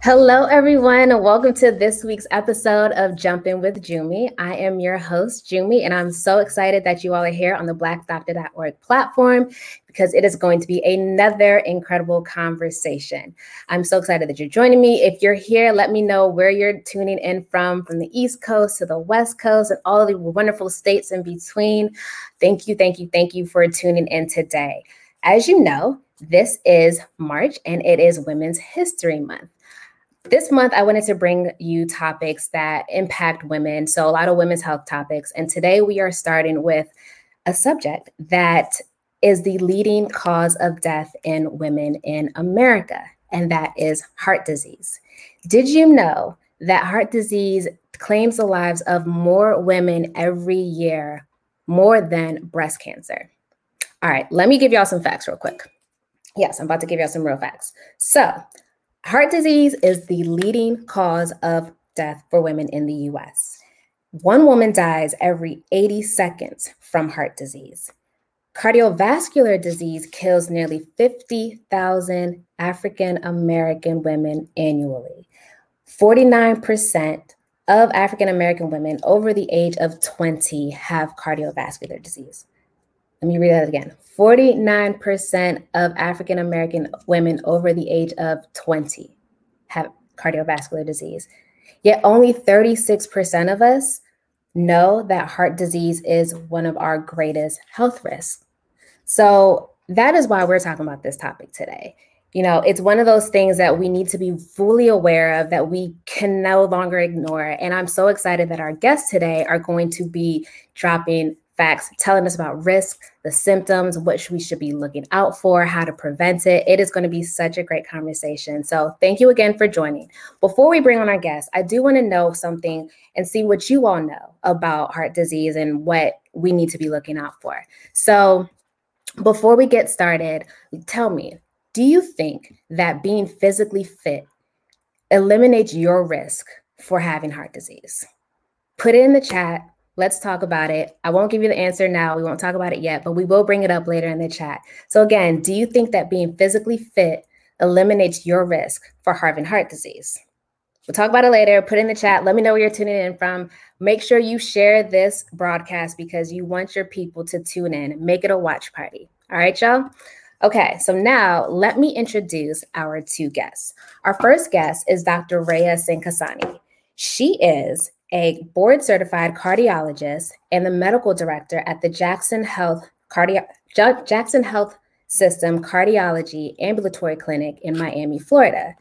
Hello, everyone, and welcome to this week's episode of Jumping with Jumi. I am your host, Jumi, and I'm so excited that you all are here on the blackdoctor.org platform because it is going to be another incredible conversation. I'm so excited that you're joining me. If you're here, let me know where you're tuning in from, from the East Coast to the West Coast and all the wonderful states in between. Thank you, thank you, thank you for tuning in today. As you know, this is March and it is Women's History Month. This month, I wanted to bring you topics that impact women. So, a lot of women's health topics. And today, we are starting with a subject that is the leading cause of death in women in America, and that is heart disease. Did you know that heart disease claims the lives of more women every year, more than breast cancer? All right, let me give y'all some facts real quick. Yes, I'm about to give y'all some real facts. So, Heart disease is the leading cause of death for women in the US. One woman dies every 80 seconds from heart disease. Cardiovascular disease kills nearly 50,000 African American women annually. 49% of African American women over the age of 20 have cardiovascular disease. Let me read that again 49% of African American women over the age of 20 have cardiovascular disease. Yet only 36% of us know that heart disease is one of our greatest health risks. So that is why we're talking about this topic today. You know, it's one of those things that we need to be fully aware of that we can no longer ignore. And I'm so excited that our guests today are going to be dropping facts, telling us about risk, the symptoms, what we should be looking out for, how to prevent it. It is going to be such a great conversation. So, thank you again for joining. Before we bring on our guests, I do want to know something and see what you all know about heart disease and what we need to be looking out for. So, before we get started, tell me, do you think that being physically fit eliminates your risk for having heart disease? Put it in the chat Let's talk about it. I won't give you the answer now. We won't talk about it yet, but we will bring it up later in the chat. So, again, do you think that being physically fit eliminates your risk for having heart disease? We'll talk about it later. Put in the chat. Let me know where you're tuning in from. Make sure you share this broadcast because you want your people to tune in. Make it a watch party. All right, y'all? Okay, so now let me introduce our two guests. Our first guest is Dr. Rhea Sankasani. She is a board certified cardiologist and the medical director at the Jackson Health Cardi- Jackson Health System Cardiology Ambulatory Clinic in Miami, Florida.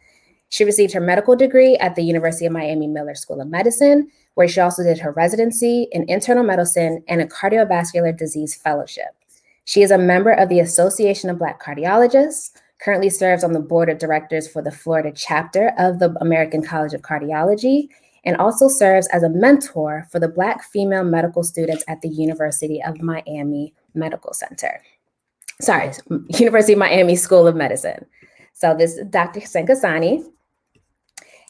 She received her medical degree at the University of Miami Miller School of Medicine, where she also did her residency in internal medicine and a cardiovascular disease fellowship. She is a member of the Association of Black Cardiologists, currently serves on the board of directors for the Florida chapter of the American College of Cardiology, and also serves as a mentor for the Black female medical students at the University of Miami Medical Center. Sorry, University of Miami School of Medicine. So this is Dr. Sankasani.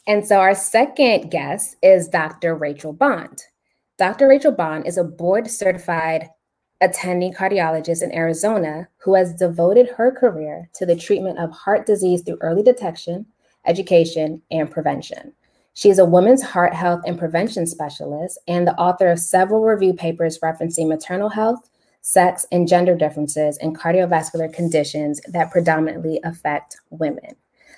And so our second guest is Dr. Rachel Bond. Dr. Rachel Bond is a board certified attending cardiologist in Arizona who has devoted her career to the treatment of heart disease through early detection, education, and prevention. She is a women's heart health and prevention specialist and the author of several review papers referencing maternal health, sex, and gender differences in cardiovascular conditions that predominantly affect women.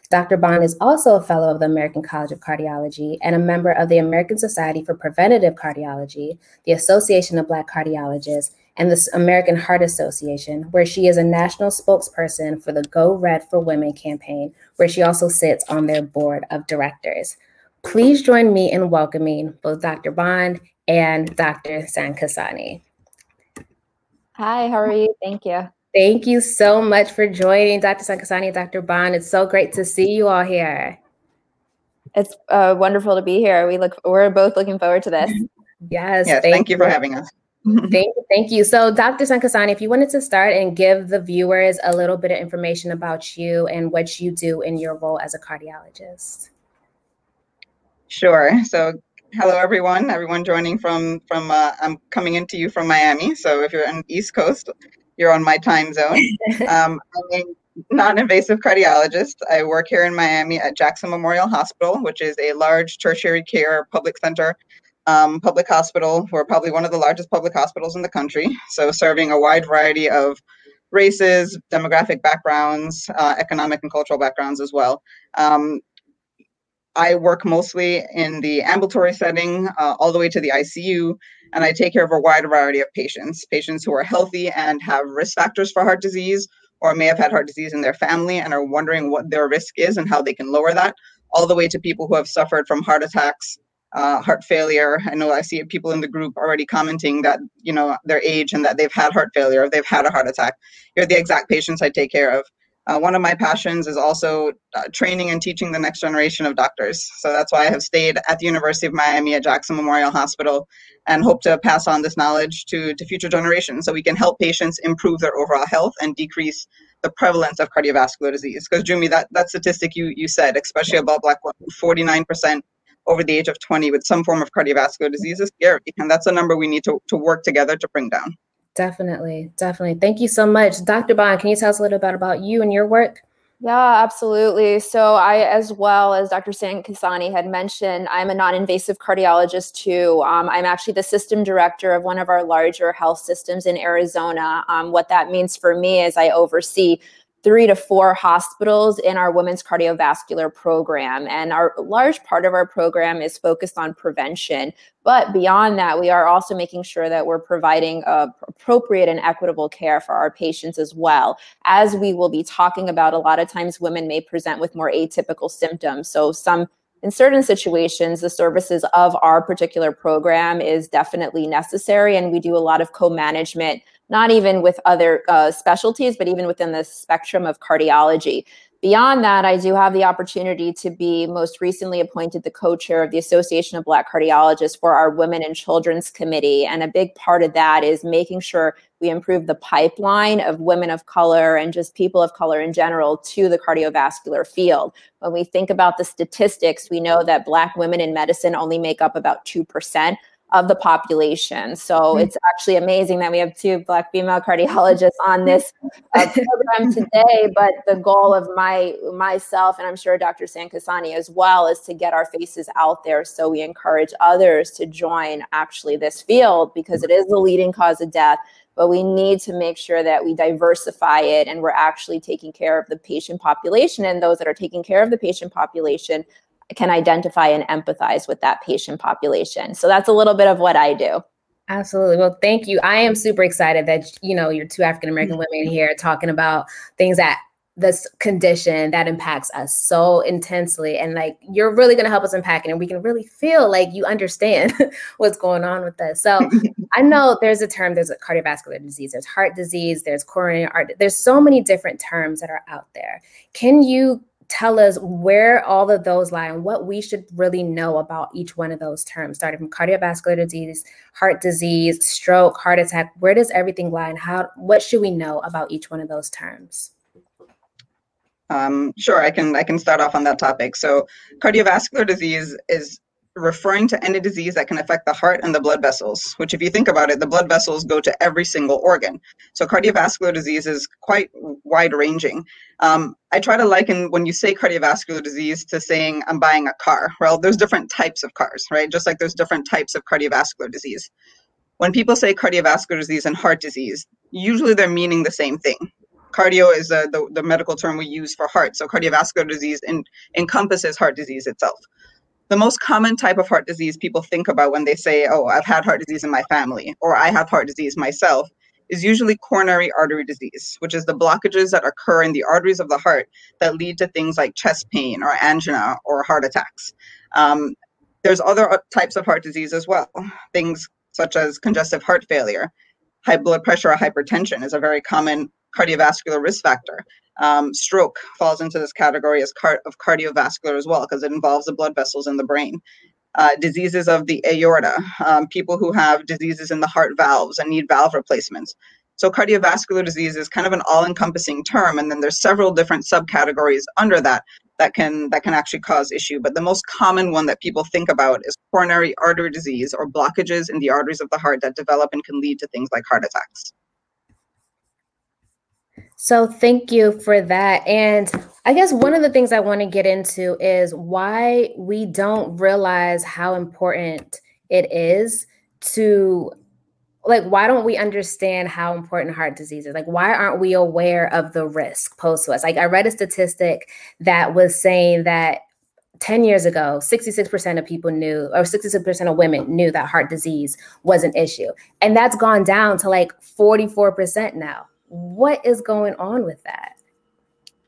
Dr. Bond is also a fellow of the American College of Cardiology and a member of the American Society for Preventative Cardiology, the Association of Black Cardiologists, and the American Heart Association, where she is a national spokesperson for the Go Red for Women campaign, where she also sits on their board of directors. Please join me in welcoming both Dr. Bond and Dr. Sankasani. Hi, how are you? Thank you. Thank you so much for joining Dr. Sankasani and Dr. Bond. It's so great to see you all here. It's uh, wonderful to be here. We look we're both looking forward to this. Yes, yes thank, thank you for having us. thank you, thank you. So, Dr. Sankasani, if you wanted to start and give the viewers a little bit of information about you and what you do in your role as a cardiologist. Sure. So hello everyone everyone joining from from uh, i'm coming into you from miami so if you're on east coast you're on my time zone um, i'm a non-invasive cardiologist. I work here in Miami at Jackson Memorial Hospital, which is a large tertiary care public center, um, public hospital. We're probably one of the largest public hospitals in the country, so serving a wide variety of races, demographic backgrounds, uh, economic and cultural backgrounds as well. Um, I work mostly in the ambulatory setting, uh, all the way to the ICU, and I take care of a wide variety of patients patients who are healthy and have risk factors for heart disease, or may have had heart disease in their family and are wondering what their risk is and how they can lower that, all the way to people who have suffered from heart attacks, uh, heart failure. I know I see people in the group already commenting that, you know, their age and that they've had heart failure, they've had a heart attack. You're the exact patients I take care of. Uh, one of my passions is also uh, training and teaching the next generation of doctors. So that's why I have stayed at the University of Miami at Jackson Memorial Hospital and hope to pass on this knowledge to, to future generations so we can help patients improve their overall health and decrease the prevalence of cardiovascular disease. Because Jumi, that, that statistic you, you said, especially about black women, 49% over the age of 20 with some form of cardiovascular disease is scary. And that's a number we need to, to work together to bring down. Definitely, definitely. Thank you so much. Dr. Bond, can you tell us a little bit about you and your work? Yeah, absolutely. So I, as well as Dr. Sankasani had mentioned, I'm a non-invasive cardiologist too. Um, I'm actually the system director of one of our larger health systems in Arizona. Um, what that means for me is I oversee three to four hospitals in our women's cardiovascular program. And our large part of our program is focused on prevention. But beyond that, we are also making sure that we're providing uh, appropriate and equitable care for our patients as well. As we will be talking about, a lot of times women may present with more atypical symptoms. So some in certain situations, the services of our particular program is definitely necessary. And we do a lot of co management not even with other uh, specialties, but even within the spectrum of cardiology. Beyond that, I do have the opportunity to be most recently appointed the co chair of the Association of Black Cardiologists for our Women and Children's Committee. And a big part of that is making sure we improve the pipeline of women of color and just people of color in general to the cardiovascular field. When we think about the statistics, we know that Black women in medicine only make up about 2% of the population. So mm-hmm. it's actually amazing that we have two Black female cardiologists on this uh, program today. But the goal of my myself and I'm sure Dr. Sankasani as well is to get our faces out there. So we encourage others to join actually this field because it is the leading cause of death. But we need to make sure that we diversify it and we're actually taking care of the patient population and those that are taking care of the patient population can identify and empathize with that patient population. So that's a little bit of what I do. Absolutely. Well, thank you. I am super excited that you know you're two African American mm-hmm. women here talking about things that this condition that impacts us so intensely and like you're really going to help us unpack it and we can really feel like you understand what's going on with this so i know there's a term there's a cardiovascular disease there's heart disease there's coronary artery there's so many different terms that are out there can you tell us where all of those lie and what we should really know about each one of those terms, starting from cardiovascular disease, heart disease, stroke, heart attack. Where does everything lie, and how? What should we know about each one of those terms? Um, sure, I can I can start off on that topic. So, cardiovascular disease is referring to any disease that can affect the heart and the blood vessels, which, if you think about it, the blood vessels go to every single organ. So, cardiovascular disease is quite wide ranging. Um, I try to liken when you say cardiovascular disease to saying I'm buying a car. Well, there's different types of cars, right? Just like there's different types of cardiovascular disease. When people say cardiovascular disease and heart disease, usually they're meaning the same thing. Cardio is the, the medical term we use for heart. So, cardiovascular disease in, encompasses heart disease itself the most common type of heart disease people think about when they say, Oh, I've had heart disease in my family, or I have heart disease myself, is usually coronary artery disease, which is the blockages that occur in the arteries of the heart that lead to things like chest pain or angina or heart attacks. Um, there's other uh, types of heart disease as well, things such as congestive heart failure. High blood pressure or hypertension is a very common cardiovascular risk factor. Um, stroke falls into this category as car- of cardiovascular as well because it involves the blood vessels in the brain. Uh, diseases of the aorta, um, people who have diseases in the heart valves and need valve replacements. So cardiovascular disease is kind of an all-encompassing term, and then there's several different subcategories under that that can that can actually cause issue. But the most common one that people think about is coronary artery disease or blockages in the arteries of the heart that develop and can lead to things like heart attacks. So thank you for that. And I guess one of the things I want to get into is why we don't realize how important it is to like why don't we understand how important heart disease is? Like why aren't we aware of the risk posed to us? Like i read a statistic that was saying that 10 years ago 66% of people knew or 66% of women knew that heart disease was an issue. And that's gone down to like 44% now what is going on with that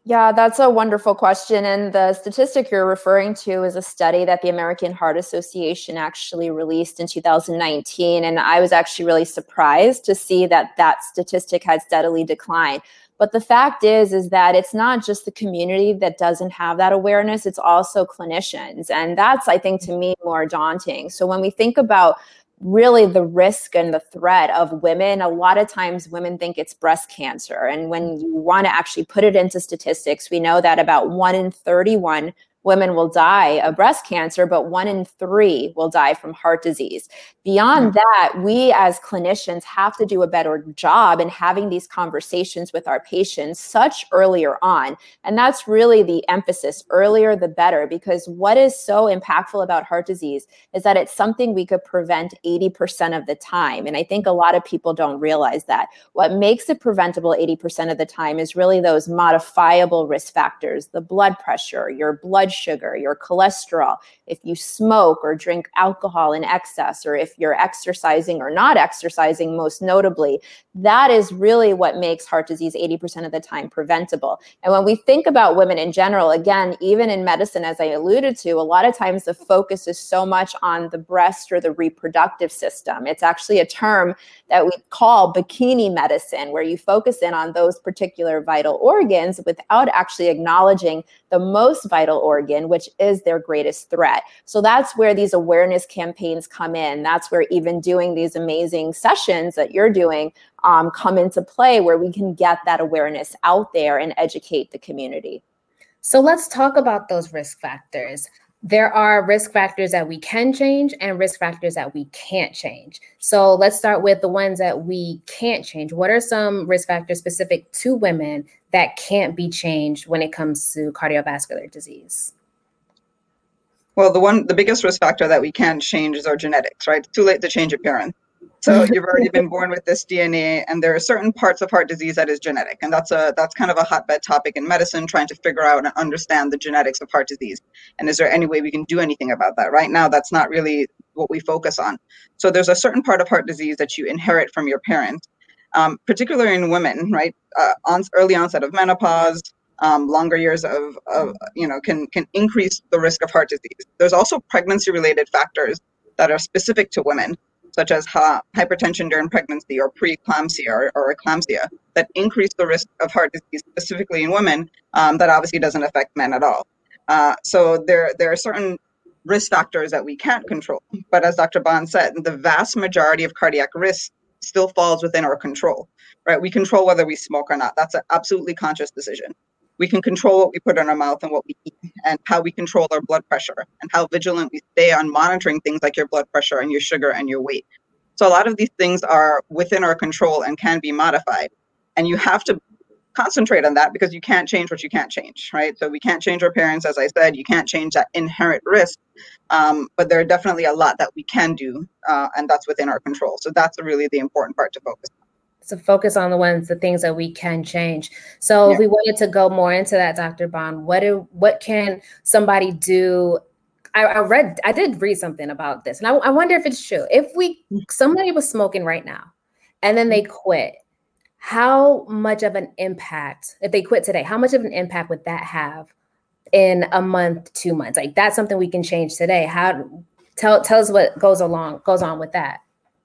yeah, that's a wonderful question. And the statistic you're referring to is a study that the American Heart Association actually released in 2019. And I was actually really surprised to see that that statistic had steadily declined. But the fact is, is that it's not just the community that doesn't have that awareness, it's also clinicians. And that's, I think, to me, more daunting. So when we think about really the risk and the threat of women. A lot of times women think it's breast cancer. And when you want to actually put it into statistics, we know that about one in 31 women will die of breast cancer, but one in three will die from heart disease. Beyond mm-hmm. that, we as clinicians have to do a better job in having these conversations with our patients such earlier on. And that's really the emphasis earlier, the better, because what is so impactful about heart disease is that it's something we could prevent 80% of the time. And I think a lot of people don't realize that. What makes it preventable 80% of the time is really those modifiable risk factors the blood pressure, your blood sugar, your cholesterol, if you smoke or drink alcohol in excess, or if you're exercising or not exercising, most notably, that is really what makes heart disease 80% of the time preventable. And when we think about women in general, again, even in medicine, as I alluded to, a lot of times the focus is so much on the breast or the reproductive system. It's actually a term that we call bikini medicine, where you focus in on those particular vital organs without actually acknowledging the most vital organ, which is their greatest threat. So that's where these awareness campaigns come in. That's where even doing these amazing sessions that you're doing um, come into play, where we can get that awareness out there and educate the community. So let's talk about those risk factors there are risk factors that we can change and risk factors that we can't change. So let's start with the ones that we can't change. What are some risk factors specific to women that can't be changed when it comes to cardiovascular disease? Well, the one, the biggest risk factor that we can't change is our genetics, right? Too late to change parents. So you've already been born with this DNA, and there are certain parts of heart disease that is genetic, and that's a that's kind of a hotbed topic in medicine, trying to figure out and understand the genetics of heart disease. And is there any way we can do anything about that? Right now, that's not really what we focus on. So there's a certain part of heart disease that you inherit from your parents, um, particularly in women, right? Uh, on, early onset of menopause, um, longer years of, of you know can can increase the risk of heart disease. There's also pregnancy related factors that are specific to women such as hypertension during pregnancy or preeclampsia or, or, eclampsia, that increase the risk of heart disease, specifically in women, um, that obviously doesn't affect men at all. Uh, so there, there are certain risk factors that we can't control. But as Dr. Bond said, the vast majority of cardiac risk still falls within our control, right? We control whether we smoke or not. That's an absolutely conscious decision we can control what we put in our mouth and what we eat and how we control our blood pressure and how vigilant we stay on monitoring things like your blood pressure and your sugar and your weight. So a lot of these things are within our control and can be modified. And you have to concentrate on that because you can't change what you can't change, right? So we can't change our parents, as I said, you can't change that inherent risk. Um, but there are definitely a lot that we can do, uh, and that's within our control. So that's really the important part to focus on to focus on the ones the things that we can change. So yeah. if we wanted to go more into that dr bond. What do what can somebody do? I, I read i did read something about this and I, I wonder if it's true. If we mm. somebody was smoking right now and then they mm. quit how much of an impact if they quit today how much of an impact would that have in a month two months? Like that's something we can change today. How tell tell us what goes along goes on with that.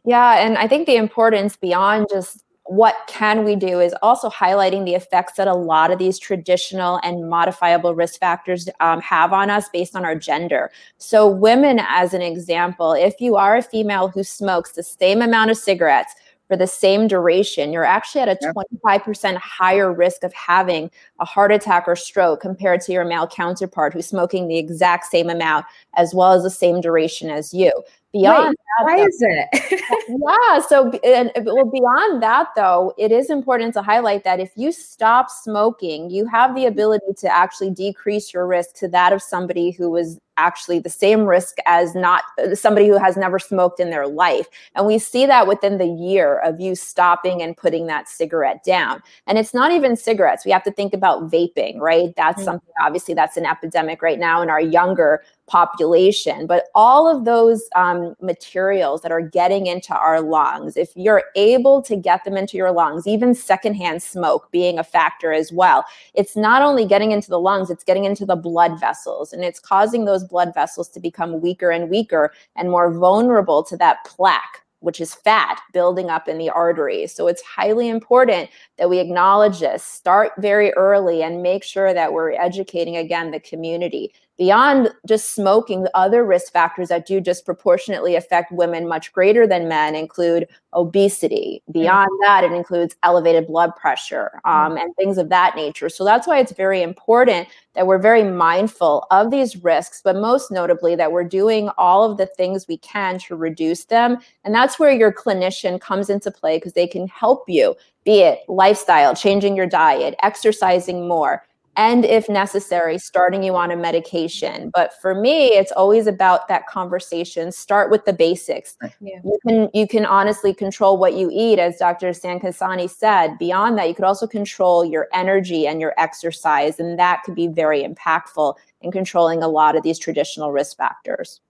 Yeah and i think the importance beyond just what can we do is also highlighting the effects that a lot of these traditional and modifiable risk factors um, have on us based on our gender. So, women, as an example, if you are a female who smokes the same amount of cigarettes for the same duration, you're actually at a 25% higher risk of having a heart attack or stroke compared to your male counterpart who's smoking the exact same amount as well as the same duration as you. Beyond Wait, that, why though, is it? yeah. So, and, uh, well, beyond that, though, it is important to highlight that if you stop smoking, you have the mm-hmm. ability to actually decrease your risk to that of somebody who was actually the same risk as not uh, somebody who has never smoked in their life. And we see that within the year of you stopping and putting that cigarette down. And it's not even cigarettes. We have to think about vaping, right? That's mm-hmm. something obviously that's an epidemic right now in our younger population. But all of those um, materials that are getting into our lungs, if you're able to get them into your lungs, even secondhand smoke being a factor as well, it's not only getting into the lungs, it's getting into the blood vessels and it's causing those blood vessels to become weaker and weaker and more vulnerable to that plaque which is fat building up in the arteries. So it's highly important that we acknowledge this, start very early, and make sure that we're educating again the community beyond just smoking, the other risk factors that do disproportionately affect women much greater than men include obesity. Beyond mm-hmm. that, it includes elevated blood pressure um, mm-hmm. and things of that nature. So that's why it's very important that we're very mindful of these risks, but most notably that we're doing all of the things we can to reduce them. And that's where your clinician comes into play because they can help you, be it lifestyle, changing your diet, exercising more and if necessary starting you on a medication. But for me it's always about that conversation. Start with the basics. Yeah. you can you can honestly control what you eat as dr sankasani said. Beyond that you could also control your energy and your exercise and that could be very impactful in controlling a lot of these traditional risk factors.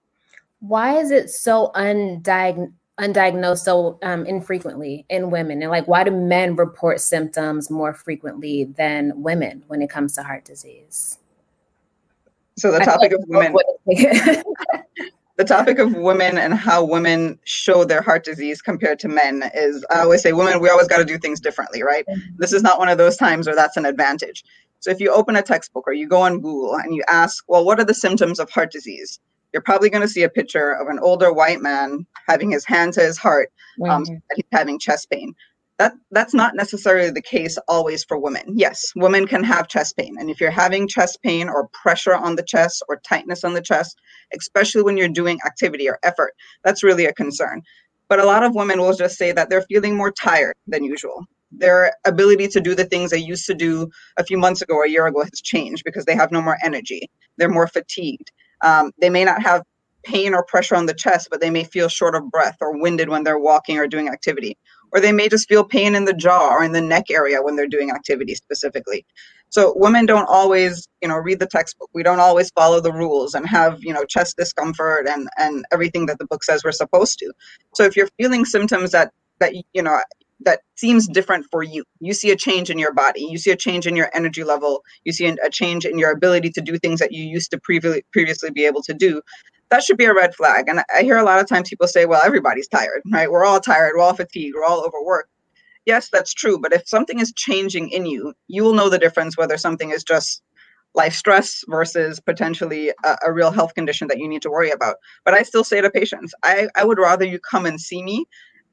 Why is it so undiagnosed undiagnosed so um, infrequently in women and like why do men report symptoms more frequently than women when it comes to heart disease? So the topic of women the topic of women and how women show their heart disease compared to men is i always say women we always got to do things differently right? Mm-hmm. this is not one of those times where that's an advantage. So if you open a textbook or you go on google and you ask well what are the symptoms of heart disease you're probably going to see a picture of an older white man having his hand to his heart, um, mm-hmm. he's having chest pain. That that's not necessarily the case always for women. Yes, women can have chest pain, and if you're having chest pain or pressure on the chest or tightness on the chest, especially when you're doing activity or effort, that's really a concern. But a lot of women will just say that they're feeling more tired than usual their ability to do the things they used to do a few months ago or a year ago has changed because they have no more energy. They're more fatigued. Um, they may not have pain or pressure on the chest, but they may feel short of breath or winded when they're walking or doing activity. Or they may just feel pain in the jaw or in the neck area when they're doing activity specifically. So women don't always, you know, read the textbook. We don't always follow the rules and have, you know, chest discomfort and and everything that the book says we're supposed to. So if you're feeling symptoms that that you know that seems different for you. You see a change in your body, you see a change in your energy level, you see a change in your ability to do things that you used to previously be able to do. That should be a red flag. And I hear a lot of times people say, well, everybody's tired, right? We're all tired, we're all fatigued, we're all overworked. Yes, that's true. But if something is changing in you, you will know the difference whether something is just life stress versus potentially a, a, real health condition that you need to worry about. But I still say to patients, I, I would rather you come and see me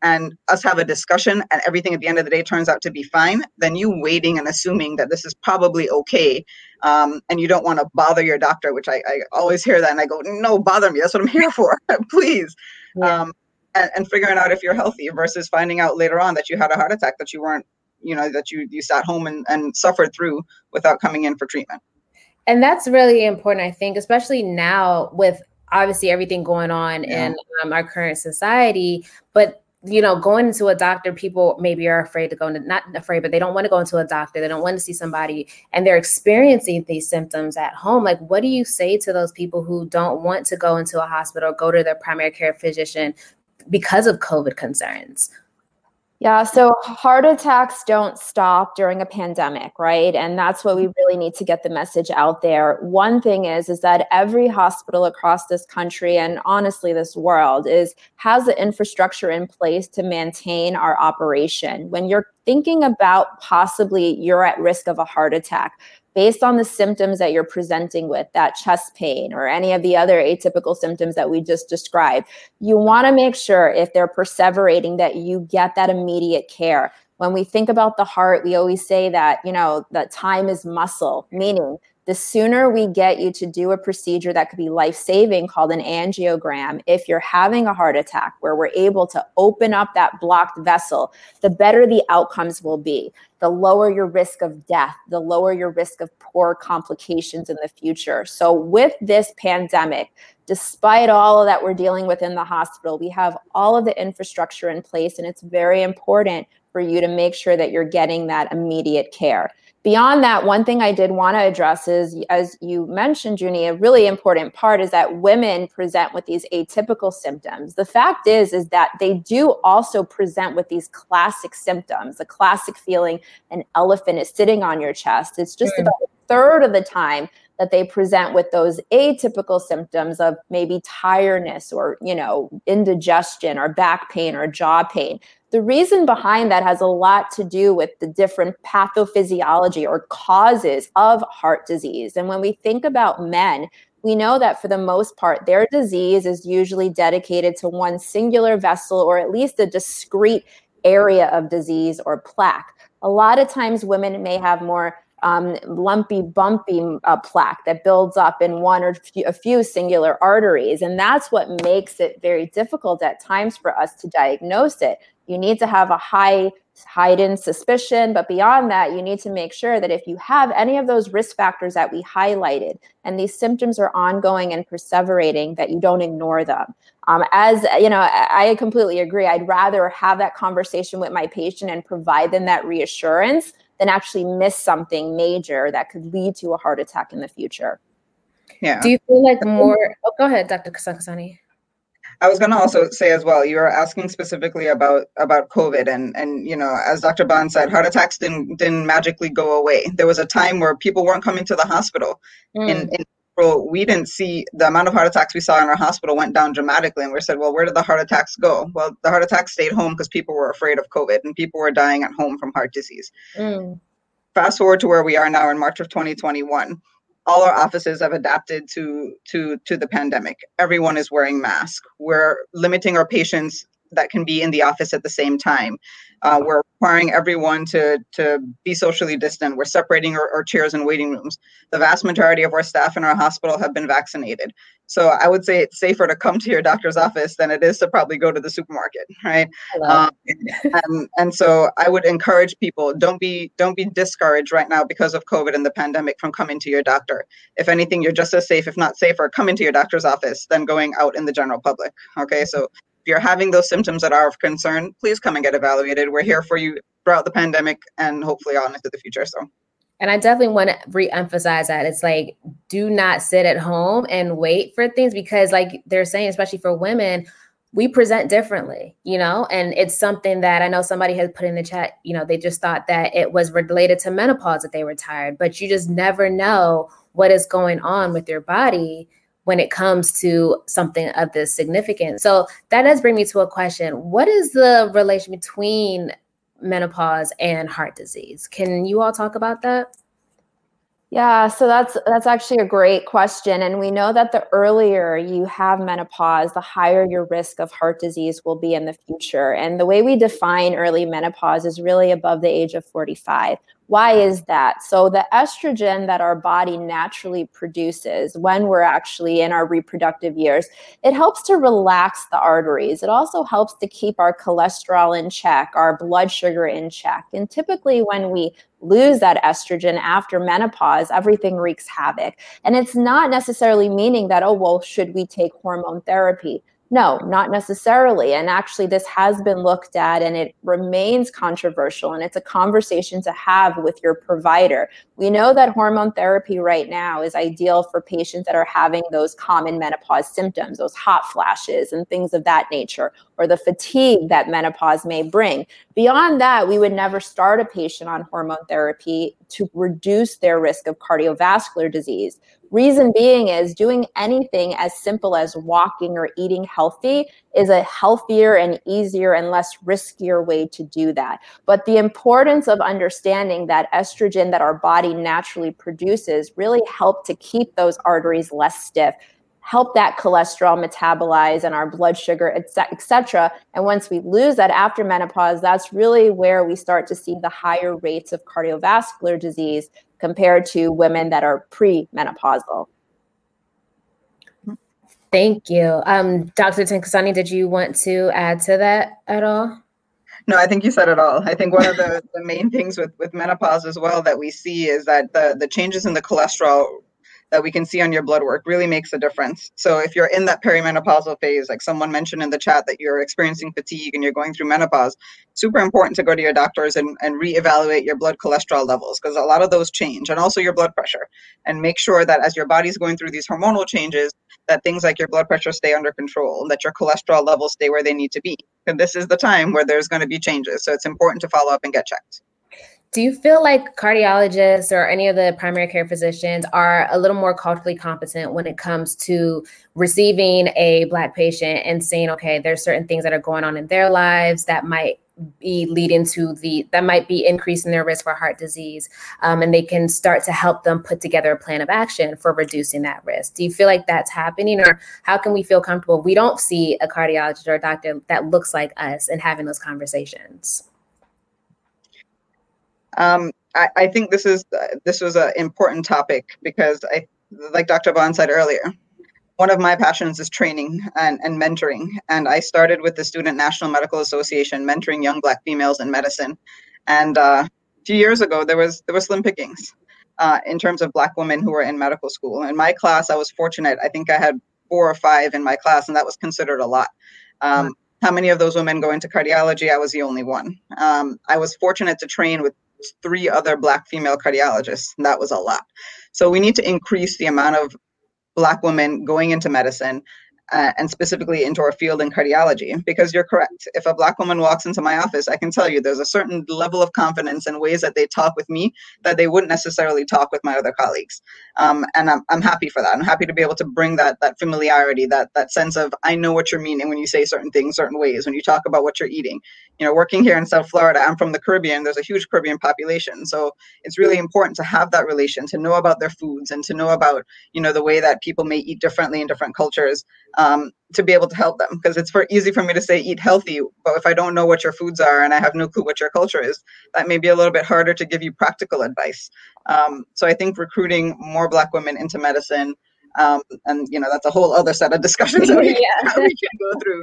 and us have a discussion and everything at the end of the day turns out to be fine, then you waiting and assuming that this is probably okay. Um, and you don't want to bother your doctor, which I, I, always hear that. And I go, no, bother me. That's what I'm here for. Please. Yeah. Um, and, and figuring out if you're healthy versus finding out later on that you had a heart attack that you weren't, you know, that you, you sat home and, and suffered through without coming in for treatment. And that's really important, I think, especially now with obviously everything going on yeah. in um, our current society. But you know, going into a doctor, people maybe are afraid to go into, not afraid, but they don't want to go into a doctor. They don't want to see somebody and they're experiencing these symptoms at home. Like, what do you say to those people who don't want to go into a hospital go to their primary care physician because of COVID concerns? Yeah, so heart attacks don't stop during a pandemic, right? And that's what we mm-hmm. really need to get the message out there. One thing is is that every hospital across this country and honestly this world is has the infrastructure in place to maintain our operation. When you're thinking about possibly you're at risk of a heart attack, based on the symptoms that you're presenting with, that chest pain or any of the other atypical symptoms that we just described, you want to make sure if they're perseverating that you get that immediate care. When we think about the heart, we always say that, you know, that time is muscle, meaning the sooner we get you to do a procedure that could be life saving called an angiogram, if you're having a heart attack, where we're able to open up that blocked vessel, the better the outcomes will be. The lower your risk of death, the lower your risk of poor complications in the future. So, with this pandemic, despite all that we're dealing with in the hospital, we have all of the infrastructure in place, and it's very important for you to make sure that you're getting that immediate care. Beyond that, one thing I did want to address is, as you mentioned, Jumi, a really important part is that women present with these atypical symptoms. The fact is, is that they do also present with these classic symptoms. The classic feeling an elephant is sitting on your chest. It's just about a third of the time that they present with those atypical symptoms of maybe tiredness or you know indigestion or back pain or jaw pain the reason behind that has a lot to do with the different pathophysiology or causes of heart disease. And when we think about men, we know that for the most part, their disease is usually dedicated to one singular vessel or at least a discrete area of disease or plaque. A lot of times, women may have more um, lumpy, bumpy uh, plaque that builds up in one or a few singular arteries. And that's what makes it very difficult at times for us to diagnose it. You need to have a high heightened suspicion, but beyond that, you need to make sure that if you have any of those risk factors that we highlighted and these symptoms are ongoing and perseverating, that you don't ignore them. Um, as you know, I completely agree. I'd rather have that conversation with my patient and provide them that reassurance than actually miss something major that could lead to a heart attack in the future. Yeah. Do you feel like more? Oh, go ahead, Dr. Kasani. I was going to also say as well. You were asking specifically about about COVID, and and you know, as Dr. Bond said, heart attacks didn't didn't magically go away. There was a time where people weren't coming to the hospital. Mm. In, in April, we didn't see the amount of heart attacks we saw in our hospital went down dramatically, and we said, well, where did the heart attacks go? Well, the heart attacks stayed home because people were afraid of COVID, and people were dying at home from heart disease. Mm. Fast forward to where we are now in March of 2021 all our offices have adapted to to to the pandemic. Everyone is wearing masks. We're limiting our patients that can be in the office at the same time uh, we're requiring everyone to to be socially distant. We're separating our, our, chairs and waiting rooms. The vast majority of our staff in our hospital have been vaccinated. So I would say it's safer to come to your doctor's office than it is to probably go to the supermarket, right? Um, and, and so I would encourage people don't be don't be discouraged right now because of COVID and the pandemic from coming to your doctor. If anything, you're just as safe, if not safer, coming to your doctor's office than going out in the general public. Okay, so you're having those symptoms that are of concern, please come and get evaluated. We're here for you throughout the pandemic and hopefully on into the future. So and I definitely want to re-emphasize that it's like do not sit at home and wait for things because like they're saying, especially for women, we present differently, you know, and it's something that I know somebody has put in the chat, you know, they just thought that it was related to menopause that they were tired, but you just never know what is going on with your body when it comes to something of this significance. So that does bring me to a question. What is the relation between menopause and heart disease? Can you all talk about that? Yeah, so that's that's actually a great question and we know that the earlier you have menopause, the higher your risk of heart disease will be in the future. And the way we define early menopause is really above the age of 45. Why is that? So, the estrogen that our body naturally produces when we're actually in our reproductive years, it helps to relax the arteries. It also helps to keep our cholesterol in check, our blood sugar in check. And typically, when we lose that estrogen after menopause, everything wreaks havoc. And it's not necessarily meaning that, oh, well, should we take hormone therapy? No, not necessarily. And actually, this has been looked at and it remains controversial. And it's a conversation to have with your provider. We know that hormone therapy right now is ideal for patients that are having those common menopause symptoms, those hot flashes and things of that nature, or the fatigue that menopause may bring. Beyond that, we would never start a patient on hormone therapy to reduce their risk of cardiovascular disease. Reason being is doing anything as simple as walking or eating healthy is a healthier and easier and less riskier way to do that. But the importance of understanding that estrogen that our body naturally produces really help to keep those arteries less stiff, help that cholesterol metabolize and our blood sugar, etc. And once we lose that after menopause, that's really where we start to see the higher rates of cardiovascular disease compared to women that are premenopausal. Thank you. Um, Dr. Tenkasani, did you want to add to that at all? No, I think you said it all. I think one of the, the main things with, with menopause as well that we see is that the, the changes in the cholesterol that we can see on your blood work really makes a difference. So if you're in that perimenopausal phase, like someone mentioned in the chat that you're experiencing fatigue and you're going through menopause, super important to go to your doctors and, and reevaluate your blood cholesterol levels because a lot of those change and also your blood pressure. And make sure that as your body's going through these hormonal changes, that things like your blood pressure stay under control, and that your cholesterol levels stay where they need to be. And this is the time where there's going to be changes. So it's important to follow up and get checked. Do you feel like cardiologists or any of the primary care physicians are a little more culturally competent when it comes to receiving a Black patient and saying, okay, there's certain things that are going on in their lives that might be leading to the that might be increasing their risk for heart disease um, and they can start to help them put together a plan of action for reducing that risk? Do you feel like that's happening or how can we feel comfortable we don't see a cardiologist or a doctor that looks like us and having those conversations um, I, I, think this is uh, this was an important topic because I, like Dr. Bond said earlier, one of my passions is training and, and mentoring. And I started with the Student National Medical Association, mentoring young Black females in medicine. And uh, a few years ago, there was there was slim pickings uh, in terms of Black women who were in medical school. In my class, I was fortunate. I think I had four or five in my class, and that was considered a lot. Um, how many of those women go into cardiology? I was the only one. Um, I was fortunate to train with three other Black female cardiologists, that was a lot. So we need to increase the amount of Black women going into medicine uh, and specifically into our field in cardiology. Because you're correct if a black woman walks into my office i can tell you there's a certain level of confidence and ways that they talk with me that they wouldn't necessarily talk with my other colleagues. Um, and I'm, I'm happy for that. I'm happy to be able to bring that that familiarity that that sense of i know what you're meaning when you say certain things certain ways when you talk about what you're eating. You know working here in south florida i'm from the caribbean there's a huge caribbean population. So it's really important to have that relation to know about their foods and to know about you know the way that people may eat differently in different cultures um, to be able to help them because it's for easy for me to say eat healthy but if i don't know what your foods are and i have no clue what your culture is that may be a little bit harder to give you practical advice um, so i think recruiting more black women into medicine um, and you know that's a whole other set of discussions that we, yeah. we can go through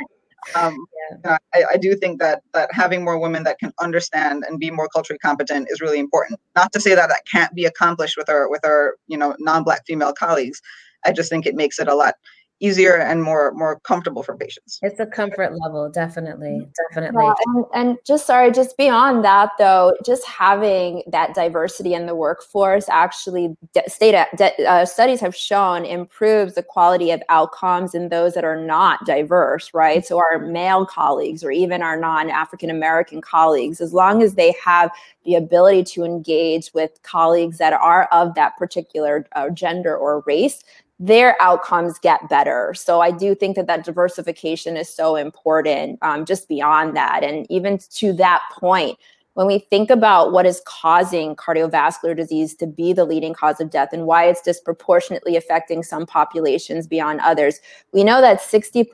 um, yeah. I, I, do think that that having more women that can understand and be more culturally competent is really important. Not to say that that can't be accomplished with our with our you know non-black female colleagues. I just think it makes it a lot easier and more more comfortable for patients. It's a comfort level definitely definitely. Yeah, and, and, just sorry just beyond that though just having that diversity in the workforce actually state uh, studies have shown improves the quality of outcomes in those that are not diverse right? So our male colleagues or even our non-african american colleagues as long as they have the ability to engage with colleagues that are of that particular uh, gender or race their outcomes get better. So I do think that that diversification is so important um, just beyond that. And even to that point, when we think about what is causing cardiovascular disease to be the leading cause of death and why it's disproportionately affecting some populations beyond others, we know that 60%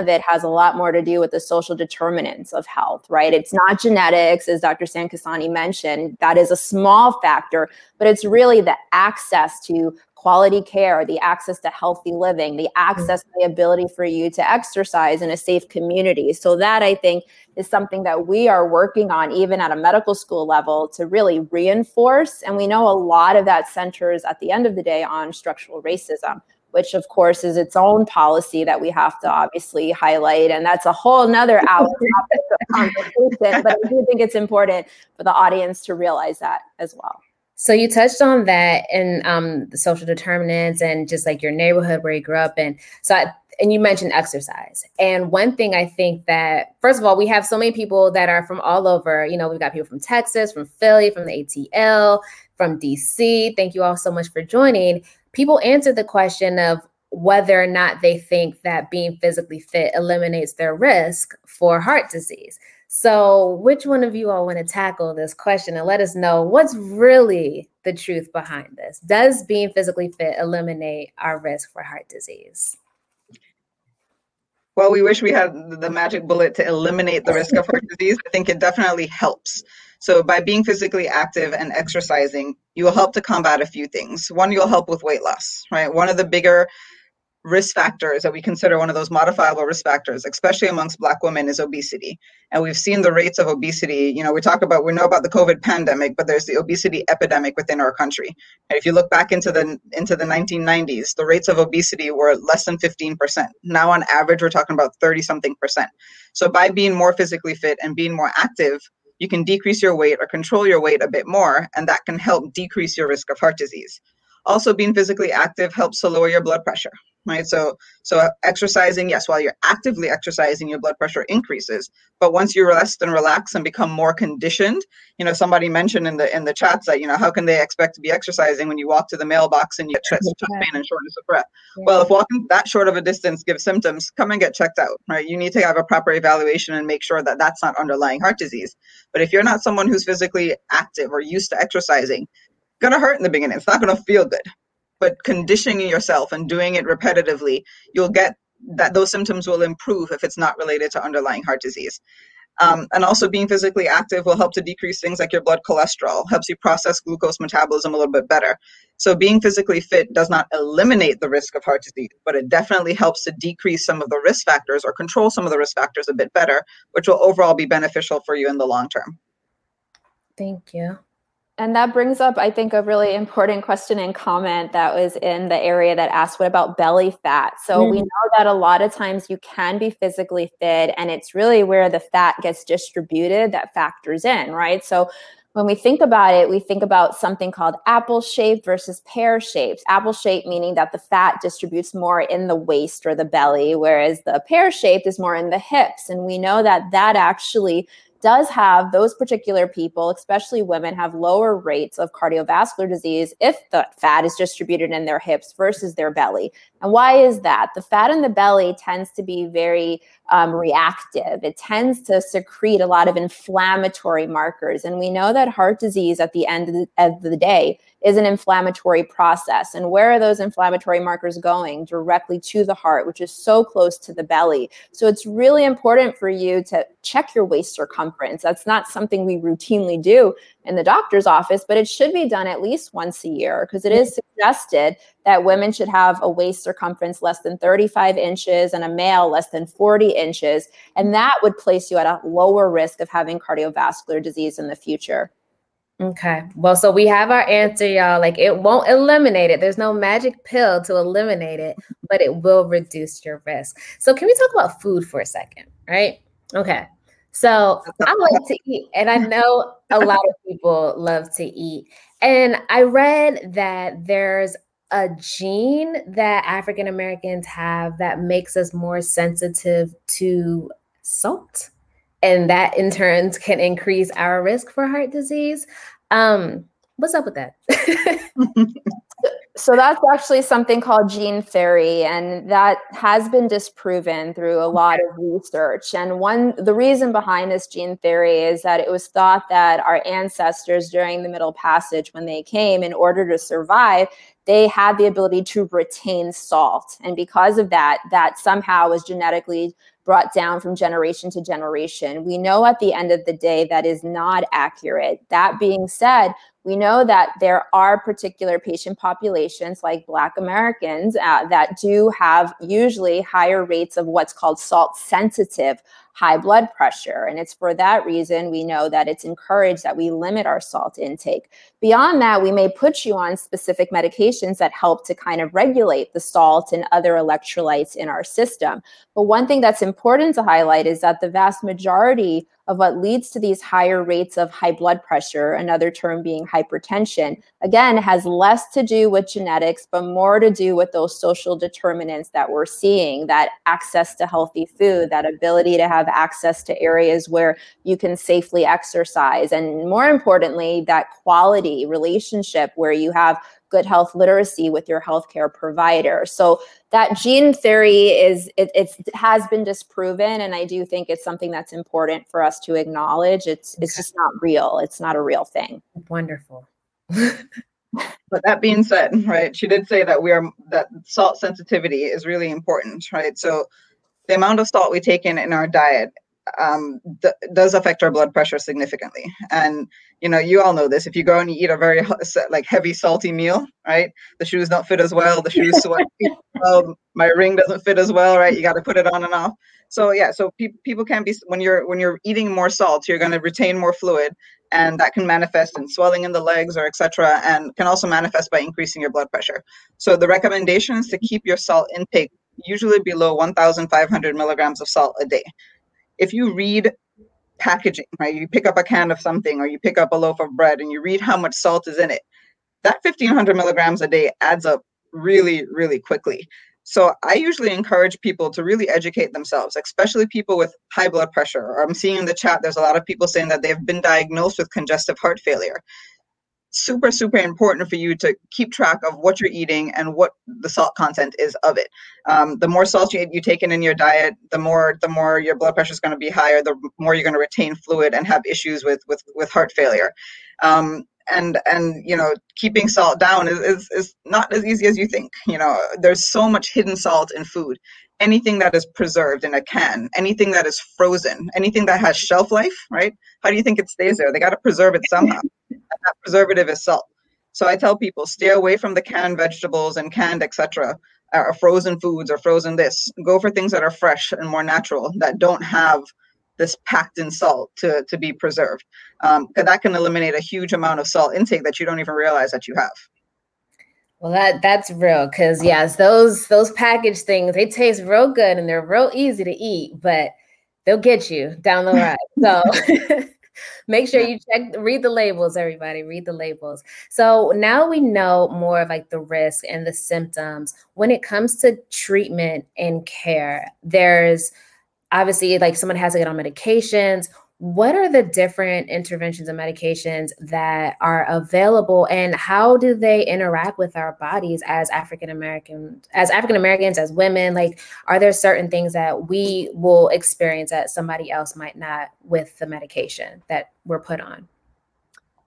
of it has a lot more to do with the social determinants of health, right? It's not genetics, as Dr. Sankasani mentioned, that is a small factor, but it's really the access to quality care, the access to healthy living, the mm-hmm. access, the ability for you to exercise in a safe community. So that I think is something that we are working on even at a medical school level to really reinforce. And we know a lot of that centers at the end of the day on structural racism which of course is its own policy that we have to obviously highlight. And that's a whole nother hour of conversation. But I do think it's important for the audience to realize that as well. So you touched on that and um, the social determinants and just like your neighborhood where you grew up And So I, and you mentioned exercise. And one thing I think that first of all, we have so many people that are from all over. You know, we've got people from Texas, from Philly, from the ATL, from DC. Thank you all so much for joining. People answered the question of whether or not they think that being physically fit eliminates their risk for heart disease. So, which one of you all want to tackle this question and let us know what's really the truth behind this? Does being physically fit eliminate our risk for heart disease? Well, we wish we had the magic bullet to eliminate the risk of heart disease. I think it definitely helps. So by being physically active and exercising, you will help to combat a few things. One, you'll help with weight loss, right? One of the bigger risk factors that we consider one of those modifiable risk factors, especially amongst Black women, is obesity. And we've seen the rates of obesity. You know, we talk about, we know about the COVID pandemic, but there's the obesity epidemic within our country. And if you look back into the into the 1990s, the rates of obesity were less than 15%. Now, on average, we're talking about 30 something percent. So by being more physically fit and being more active, you can decrease your weight or control your weight a bit more, and that can help decrease your risk of heart disease. Also, being physically active helps to lower your blood pressure, right? So, so exercising, yes, while you're actively exercising, your blood pressure increases. But once you rest and relax and become more conditioned, you know, somebody mentioned in the in the chats that you know how can they expect to be exercising when you walk to the mailbox and you get chest, pain and shortness of breath? Yeah. Well, if walking that short of a distance gives symptoms, come and get checked out, right? You need to have a proper evaluation and make sure that that's not underlying heart disease. But if you're not someone who's physically active or used to exercising, gonna hurt in the beginning. It's not gonna feel good but conditioning yourself and doing it repetitively, you'll get that those symptoms will improve if it's not related to underlying heart disease. Um, and also being physically active will help to decrease things like your blood cholesterol, helps you process glucose metabolism a little bit better. So being physically fit does not eliminate the risk of heart disease, but it definitely helps to decrease some of the risk factors or control some of the risk factors a bit better, which will overall be beneficial for you in the long term. Thank you. And that brings up, I think, a really important question and comment that was in the area that asked, what about belly fat? So mm-hmm. we know that a lot of times you can be physically fit, and it's really where the fat gets distributed that factors in, right? So when we think about it, we think about something called apple shape versus pear shaped. Apple shape meaning that the fat distributes more in the waist or the belly, whereas the pear shaped is more in the hips. And we know that that actually does have those particular people, especially women, have lower rates of cardiovascular disease if the fat is distributed in their hips versus their belly. And why is that? The fat in the belly tends to be very um, reactive. It tends to secrete a lot of inflammatory markers. And we know that heart disease at the end of the, of the day is an inflammatory process. And where are those inflammatory markers going? Directly to the heart, which is so close to the belly. So it's really important for you to check your waist circumference. That's not something we routinely do in the doctor's office, but it should be done at least once a year because it is suggested that women should have a waist circumference less than 35 inches and a male less than 40 inches. And that would place you at a lower risk of having cardiovascular disease in the future. Okay. Well, so we have our answer, y'all. Like it won't eliminate it. There's no magic pill to eliminate it, but it will reduce your risk. So can we talk about food for a second? Right? Okay. So I like to eat, and I know a lot of people love to eat. And I read that there's a gene that African Americans have that makes us more sensitive to salt and that in turn can increase our risk for heart disease. Um, what's up with that? so that's actually something called gene theory and that has been disproven through a lot of research and one the reason behind this gene theory is that it was thought that our ancestors during the middle passage when they came in order to survive they have the ability to retain salt and because of that that somehow was genetically brought down from generation to generation. We know at the end of the day that is not accurate. That being said, we know that there are particular patient populations like Black Americans uh, that do have usually higher rates of what's called salt sensitive high blood pressure. And it's for that reason we know that it's encouraged that we limit our salt intake. Beyond that, we may put you on specific medications that help to kind of regulate the salt and other electrolytes in our system. But one thing that's important to highlight is that the vast majority of what leads to these higher rates of high blood pressure, another term being hypertension, again, has less to do with genetics, but more to do with those social determinants that we're seeing that access to healthy food, that ability to have access to areas where you can safely exercise, and more importantly, that quality relationship where you have good health literacy with your healthcare provider. So that gene theory is it it's, it has been disproven, and I do think it's something that's important for us to acknowledge. It's okay. it's just not real. It's not a real thing. Wonderful. but that being said, right, she did say that we are that salt sensitivity is really important, right? So the amount of salt we take in in our diet um, th- does affect our blood pressure significantly. And you know, you all know this. If you go and you eat a very like heavy, salty meal, right? The shoes don't fit as well. The shoes sweat. well, my ring doesn't fit as well, right? You got to put it on and off. So yeah, so pe- people can be when you're when you're eating more salt, you're going to retain more fluid, and that can manifest in swelling in the legs or etc. And can also manifest by increasing your blood pressure. So the recommendation is to keep your salt intake usually below 1,500 milligrams of salt a day. If you read packaging, right, you pick up a can of something or you pick up a loaf of bread and you read how much salt is in it, that 1,500 milligrams a day adds up really, really quickly. So I usually encourage people to really educate themselves, especially people with high blood pressure. I'm seeing in the chat, there's a lot of people saying that they've been diagnosed with congestive heart failure. Super, super important for you to keep track of what you're eating and what the salt content is of it. Um, the more salt you, you take in in your diet, the more the more your blood pressure is going to be higher. The more you're going to retain fluid and have issues with with with heart failure. Um, and and you know keeping salt down is, is is not as easy as you think you know there's so much hidden salt in food anything that is preserved in a can anything that is frozen anything that has shelf life right how do you think it stays there they got to preserve it somehow preservative is salt so i tell people stay away from the canned vegetables and canned etc or frozen foods or frozen this go for things that are fresh and more natural that don't have this packed in salt to, to be preserved. Um, that can eliminate a huge amount of salt intake that you don't even realize that you have. Well, that that's real because yes, those those packaged things they taste real good and they're real easy to eat, but they'll get you down the road. So make sure you check read the labels everybody read the labels. So now we know more of like the risk and the symptoms. When it comes to treatment and care there's obviously like someone has to get on medications what are the different interventions and medications that are available and how do they interact with our bodies as african americans as african americans as women like are there certain things that we will experience that somebody else might not with the medication that we're put on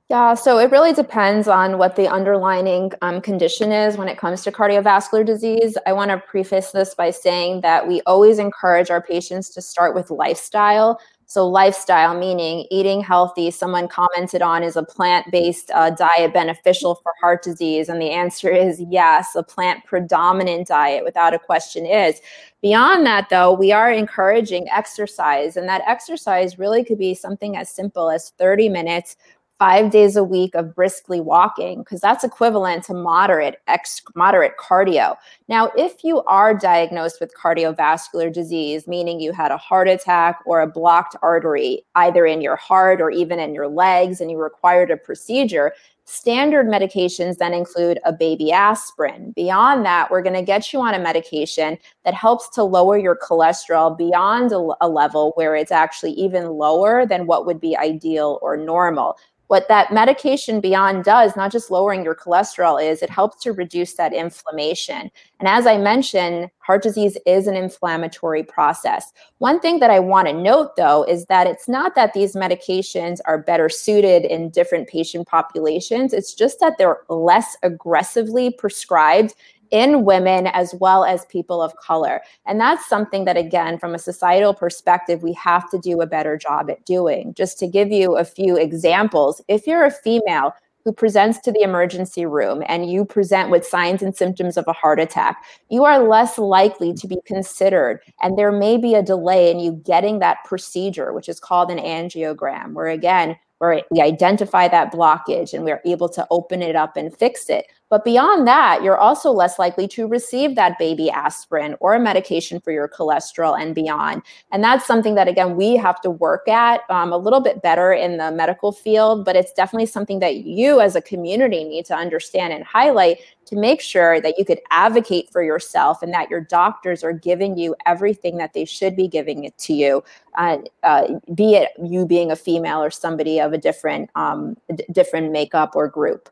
yeah, so it really depends on what the underlying um, condition is when it comes to cardiovascular disease. I want to preface this by saying that we always encourage our patients to start with lifestyle. So, lifestyle meaning eating healthy, someone commented on is a plant based uh, diet beneficial for heart disease? And the answer is yes, a plant predominant diet, without a question, is. Beyond that, though, we are encouraging exercise, and that exercise really could be something as simple as 30 minutes five days a week of briskly walking because that's equivalent to moderate ex moderate cardio. Now if you are diagnosed with cardiovascular disease meaning you had a heart attack or a blocked artery either in your heart or even in your legs and you required a procedure standard medications then include a baby aspirin. Beyond that we're going to get you on a medication that helps to lower your cholesterol beyond a, a level where it's actually even lower than what would be ideal or normal what that medication beyond does, not just lowering your cholesterol, is it helps to reduce that inflammation. And as I mentioned, heart disease is an inflammatory process. One thing that I want to note, though, is that it's not that these medications are better suited in different patient populations, it's just that they're less aggressively prescribed in women as well as people of color. And that's something that, again, from a societal perspective, we have to do a better job at doing. Just to give you a few examples, if you're a female, who presents to the emergency room and you present with signs and symptoms of a heart attack, you are less likely to be considered. And there may be a delay in you getting that procedure, which is called an angiogram, where again, where we identify that blockage and we're able to open it up and fix it. But beyond that, you're also less likely to receive that baby aspirin or a medication for your cholesterol and beyond. And that's something that, again, we have to work at um, a little bit better in the medical field, but it's definitely something that you as a community need to understand and highlight to make sure that you could advocate for yourself and that your doctors are giving you everything that they should be giving it to you, uh, uh, be it you being a female or somebody of a different, um, d- different makeup or group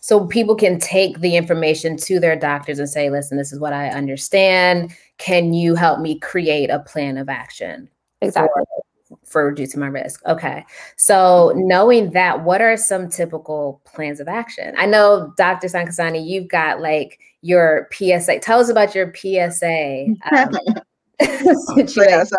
so people can take the information to their doctors and say listen this is what i understand. Can you help me create a plan of action exactly. for, for reducing my risk? Okay. So knowing that what are some typical plans of action? I know dr sankasani you've got like your psa tell us about your psa um, so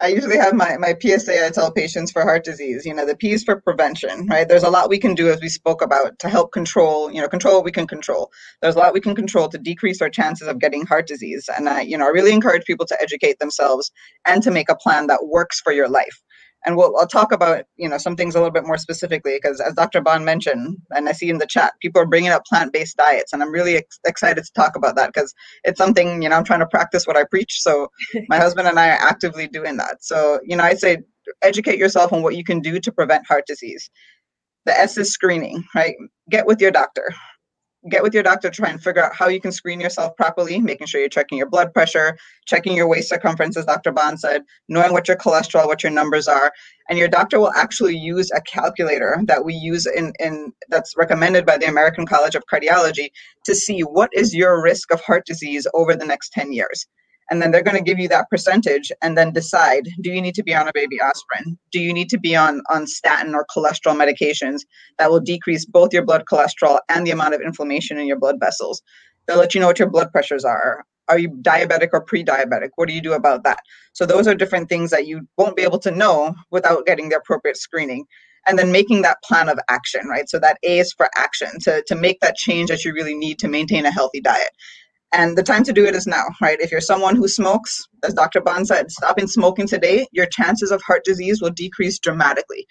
I usually have my, my PSA I tell patients for heart disease, you know, the P is for prevention, right? There's a lot we can do as we spoke about to help control, you know, control what we can control. There's a lot we can control to decrease our chances of getting heart disease. And I, you know, I really encourage people to educate themselves and to make a plan that works for your life and we'll I'll talk about you know some things a little bit more specifically because as Dr. Bond mentioned, and I see in the chat, people are bringing up plant-based diets, and I'm really ex- excited to talk about that because it's something you know I'm trying to practice what I preach. So my husband and I are actively doing that. So you know I say educate yourself on what you can do to prevent heart disease. The S is screening, right? Get with your doctor get with your doctor to try and figure out how you can screen yourself properly, making sure you're checking your blood pressure, checking your waist circumference, as Dr. Bond said, knowing what your cholesterol, what your numbers are. And your doctor will actually use a calculator that we use in, in that's recommended by the American College of Cardiology to see what is your risk of heart disease over the next 10 years and then they're going to give you that percentage and then decide do you need to be on a baby aspirin? Do you need to be on on statin or cholesterol medications that will decrease both your blood cholesterol and the amount of inflammation in your blood vessels? They'll let you know what your blood pressures are. Are you diabetic or pre-diabetic? What do you do about that? So those are different things that you won't be able to know without getting the appropriate screening and then making that plan of action right? So that a is for action to, to make that change that you really need to maintain a healthy diet and the time to do it is now, right? If you're someone who smokes, as Dr. Bond said, stopping smoking today, your chances of heart disease will decrease dramatically.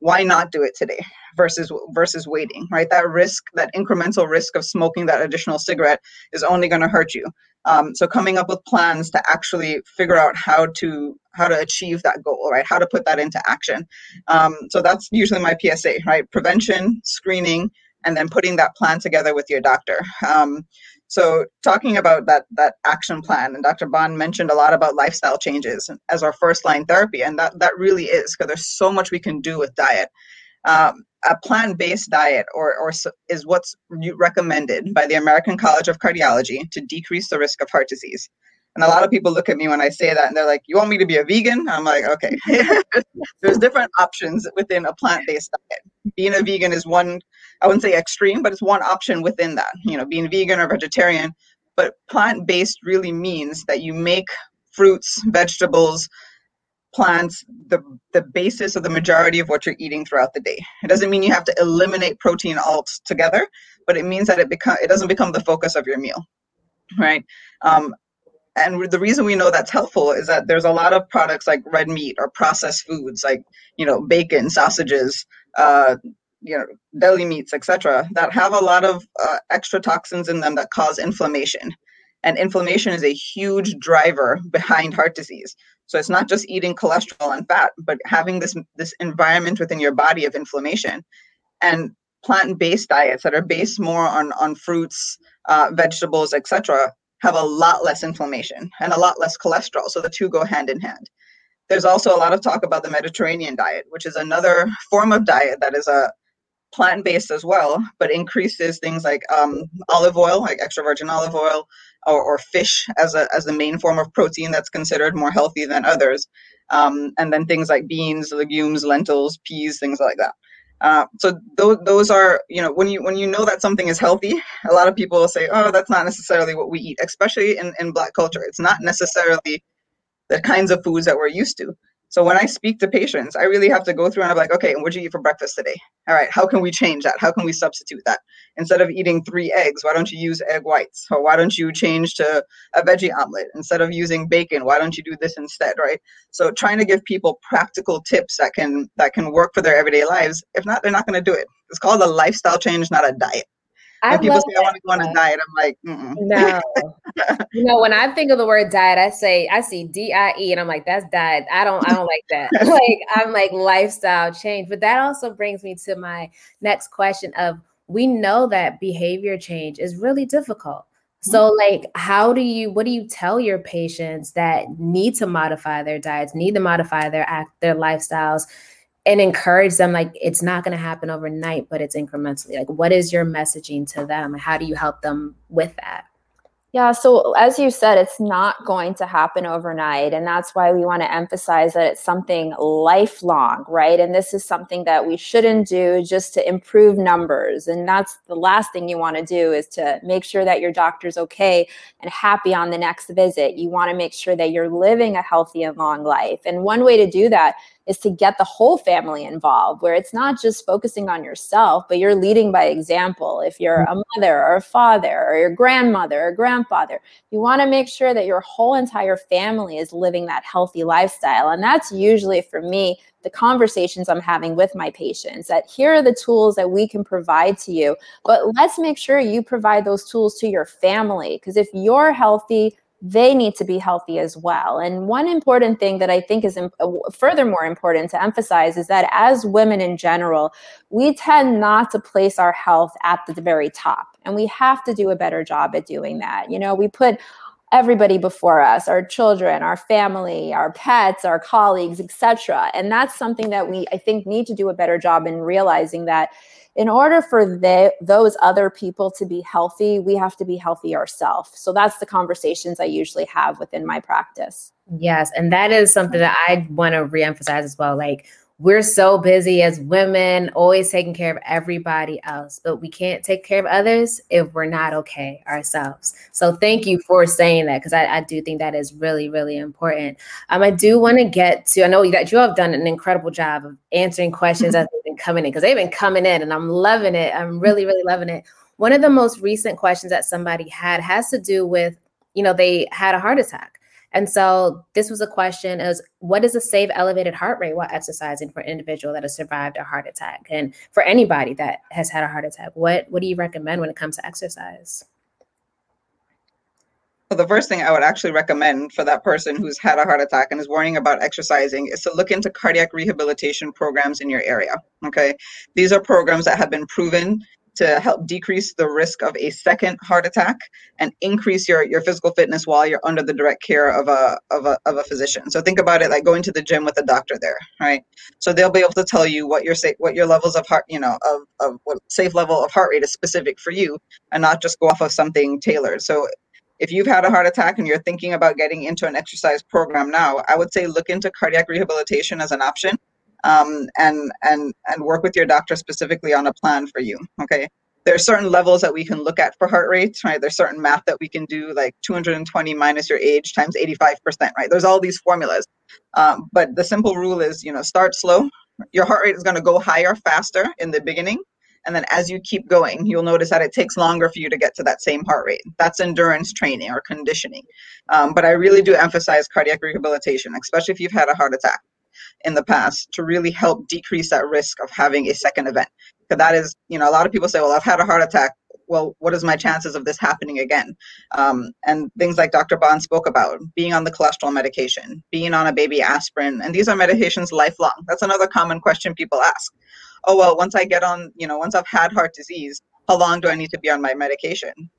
Why not do it today versus versus waiting, right? That risk, that incremental risk of smoking that additional cigarette is only going to hurt you. Um, so coming up with plans to actually figure out how to how to achieve that goal, right? How to put that into action. Um, so that's usually my PSA, right? Prevention, screening, and then putting that plan together with your doctor. Um, so talking about that that action plan, and Dr. Bond mentioned a lot about lifestyle changes as our first line therapy, and that that really is because there's so much we can do with diet. Um, a plant-based diet or, or is what's recommended by the American College of Cardiology to decrease the risk of heart disease. And a lot of people look at me when I say that and they're like, You want me to be a vegan? I'm like, Okay. There's different options within a plant based diet. Being a vegan is one, I wouldn't say extreme, but it's one option within that, you know, being vegan or vegetarian. But plant based really means that you make fruits, vegetables, plants the the basis of the majority of what you're eating throughout the day. It doesn't mean you have to eliminate protein altogether, but it means that it become it doesn't become the focus of your meal, right? Um, and the reason we know that's helpful is that there's a lot of products like red meat or processed foods like you know bacon sausages uh, you know deli meats etc that have a lot of uh, extra toxins in them that cause inflammation. And inflammation is a huge driver behind heart disease. So it's not just eating cholesterol and fat but having this this environment within your body of inflammation. And plant-based diets that are based more on on fruits uh, vegetables etc have a lot less inflammation and a lot less cholesterol. So the two go hand in hand. There's also a lot of talk about the Mediterranean diet, which is another form of diet that is a plant based as well, but increases things like um, olive oil, like extra virgin olive oil, or, or, fish as a as the main form of protein that's considered more healthy than others, um, and then things like beans, legumes, lentils, peas, things like that. Uh, so those those are you know when you when you know that something is healthy, a lot of people will say, oh, that's not necessarily what we eat, especially in in Black culture. It's not necessarily the kinds of foods that we're used to. So when I speak to patients, I really have to go through and I'm like, okay, and what did you eat for breakfast today? All right, how can we change that? How can we substitute that? Instead of eating three eggs, why don't you use egg whites? Or why don't you change to a veggie omelet? Instead of using bacon, why don't you do this instead, right? So trying to give people practical tips that can that can work for their everyday lives. If not, they're not going to do it. It's called a lifestyle change, not a diet. I when people say I want to go on a diet, I'm like, Mm-mm. no. you know, when I think of the word diet, I say I see D I E, and I'm like, that's diet. I don't, I don't like that. like, I'm like lifestyle change. But that also brings me to my next question: of we know that behavior change is really difficult. So, mm-hmm. like, how do you, what do you tell your patients that need to modify their diets, need to modify their act, their lifestyles? And encourage them like it's not going to happen overnight but it's incrementally like what is your messaging to them how do you help them with that Yeah, so as you said, it's not going to happen overnight. And that's why we want to emphasize that it's something lifelong, right? And this is something that we shouldn't do just to improve numbers. And that's the last thing you want to do is to make sure that your doctor's okay and happy on the next visit. You want to make sure that you're living a healthy and long life. And one way to do that is to get the whole family involved, where it's not just focusing on yourself, but you're leading by example. If you're a mother or a father or your grandmother or grandfather, you want to make sure that your whole entire family is living that healthy lifestyle. And that's usually for me the conversations I'm having with my patients that here are the tools that we can provide to you, but let's make sure you provide those tools to your family. Because if you're healthy, they need to be healthy as well. And one important thing that I think is imp- uh, furthermore important to emphasize is that as women in general, we tend not to place our health at the very top. And we have to do a better job at doing that. You know, we put everybody before us our children our family our pets our colleagues etc and that's something that we i think need to do a better job in realizing that in order for they, those other people to be healthy, we have to be healthy ourselves. So that's the conversations I usually have within my practice. Yes. And that is something that I want to reemphasize as well. Like, we're so busy as women, always taking care of everybody else, but we can't take care of others if we're not okay ourselves. So thank you for saying that because I, I, do think that is really, really important. Um, I do want to get to, I know that you have done an incredible job of answering questions as coming in because they've been coming in and I'm loving it. I'm really, really loving it. One of the most recent questions that somebody had has to do with, you know, they had a heart attack and so this was a question is what is a safe elevated heart rate while exercising for an individual that has survived a heart attack? And for anybody that has had a heart attack, what what do you recommend when it comes to exercise? Well, the first thing I would actually recommend for that person who's had a heart attack and is worrying about exercising is to look into cardiac rehabilitation programs in your area. Okay. These are programs that have been proven to help decrease the risk of a second heart attack and increase your, your physical fitness while you're under the direct care of a, of a of a physician. So think about it like going to the gym with a doctor there, right? So they'll be able to tell you what your safe what your levels of heart, you know, of, of what safe level of heart rate is specific for you and not just go off of something tailored. So if you've had a heart attack and you're thinking about getting into an exercise program now, I would say look into cardiac rehabilitation as an option um, and and and work with your doctor specifically on a plan for you. Okay. There are certain levels that we can look at for heart rates, right? There's certain math that we can do, like 220 minus your age times 85%, right? There's all these formulas. Um, but the simple rule is, you know, start slow. Your heart rate is going to go higher faster in the beginning. And then as you keep going, you'll notice that it takes longer for you to get to that same heart rate. That's endurance training or conditioning. Um, but I really do emphasize cardiac rehabilitation, especially if you've had a heart attack in the past to really help decrease that risk of having a second event. Because that is, you know, a lot of people say, well, I've had a heart attack. Well, what is my chances of this happening again? Um, and things like Dr. Bond spoke about, being on the cholesterol medication, being on a baby aspirin, and these are medications lifelong. That's another common question people ask. Oh, well, once I get on, you know, once I've had heart disease, how long do I need to be on my medication?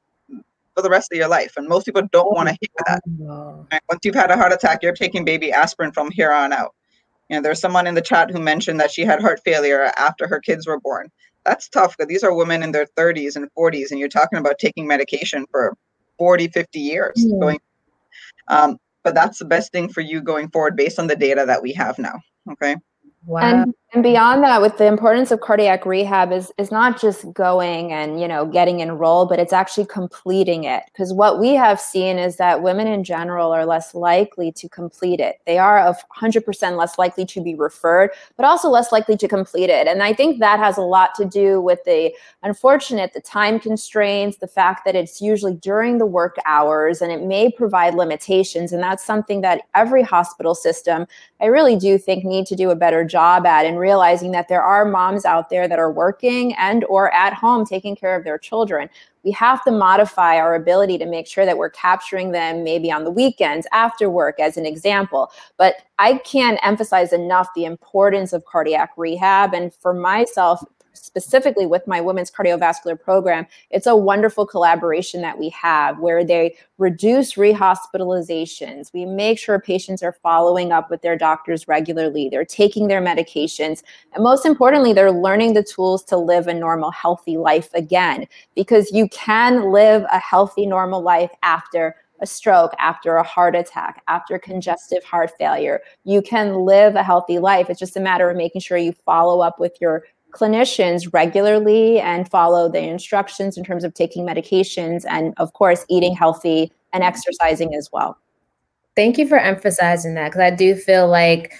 for the rest of your life. And most people don't want to hear that. Right? Once you've had a heart attack, you're taking baby aspirin from here on out. You know, there's someone in the chat who mentioned that she had heart failure after her kids were born. That's tough because these are women in their 30s and 40s, and you're talking about taking medication for 40, 50 years. Mm. Going, um, but that's the best thing for you going forward based on the data that we have now. Okay. Wow. And, and beyond that, with the importance of cardiac rehab is is not just going and you know getting enrolled, but it's actually completing it. Because what we have seen is that women in general are less likely to complete it. They are of 100% less likely to be referred, but also less likely to complete it. And I think that has a lot to do with the unfortunate the time constraints, the fact that it's usually during the work hours, and it may provide limitations. And that's something that every hospital system, I really do think, need to do a better job at and realizing that there are moms out there that are working and or at home taking care of their children. We have to modify our ability to make sure that we're capturing them maybe on the weekends after work as an example. But i can't emphasize enough the importance of cardiac rehab. And for myself specifically with my women's cardiovascular program, it's a wonderful collaboration that we have where they reduce rehospitalizations. We make sure patients are following up with their doctors regularly, they're taking their medications, and most importantly, they're learning the tools to live a normal, healthy life again because you can live a healthy, normal life after a stroke, after a heart attack, after congestive heart failure. You can live a healthy life. It's just a matter of making sure you follow up with your clinicians regularly and follow the instructions in terms of taking medications and, of course, eating healthy and exercising as well. Thank you for emphasizing that because I do feel like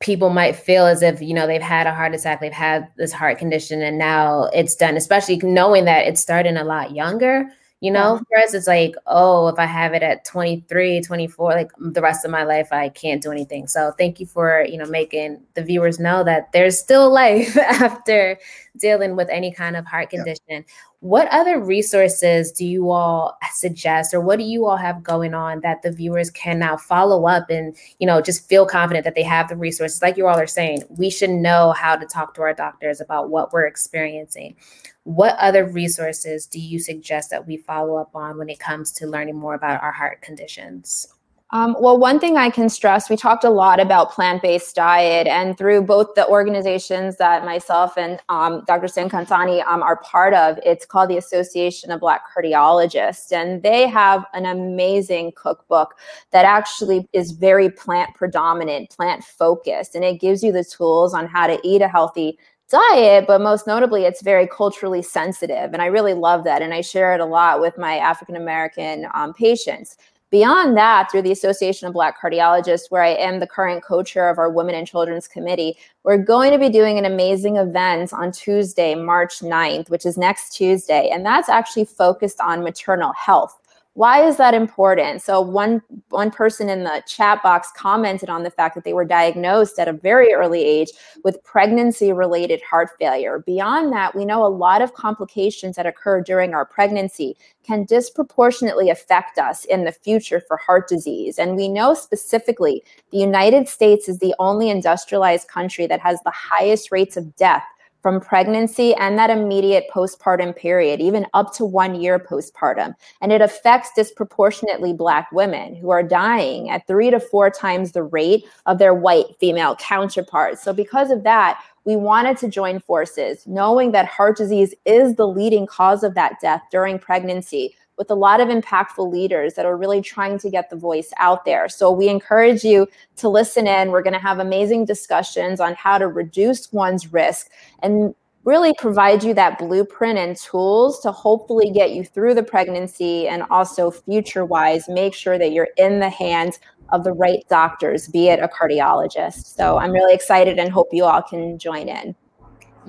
people might feel as if you know they've had a heart attack they've had this heart condition and now it's done especially knowing that it started a lot younger you know, yeah. for us, it's like, oh, if I have it at 23, 24, like the rest of my life, I can't do anything. So thank you for, you know, making the viewers know that there's still life after dealing with any kind of heart condition. Yeah. What other resources do you all suggest or what do you all have going on that the viewers can now follow up and, you know, just feel confident that they have the resources? Like you all are saying, we should know how to talk to our doctors about what we're experiencing. What other resources do you suggest that we follow up on when it comes to learning more about our heart conditions? Um, well, one thing I can stress, we talked a lot about plant based diet, and through both the organizations that myself and um, Dr. Singh Khansani um, are part of, it's called the Association of Black Cardiologists. And they have an amazing cookbook that actually is very plant predominant, plant focused, and it gives you the tools on how to eat a healthy diet, but most notably, it's very culturally sensitive. And I really love that. And I share it a lot with my African American um, patients. Beyond that, through the Association of Black Cardiologists, where I am the current co chair of our Women and Children's Committee, we're going to be doing an amazing event on Tuesday, March 9th, which is next Tuesday. And that's actually focused on maternal health. Why is that important? So one one person in the chat box commented on the fact that they were diagnosed at a very early age with pregnancy related heart failure. Beyond that, we know a lot of complications that occur during our pregnancy can disproportionately affect us in the future for heart disease. And we know specifically the United States is the only industrialized country that has the highest rates of death from pregnancy and that immediate postpartum period, even up to one year postpartum. And it affects disproportionately Black women who are dying at three to four times the rate of their white female counterparts. So, because of that, we wanted to join forces, knowing that heart disease is the leading cause of that death during pregnancy with a lot of impactful leaders that are really trying to get the voice out there. So we encourage you to listen in. We're going to have amazing discussions on how to reduce one's risk and really provide you that blueprint and tools to hopefully get you through the pregnancy and also future wise make sure that you're in the hands of the right doctors, be it a cardiologist. So I'm really excited and hope you all can join in.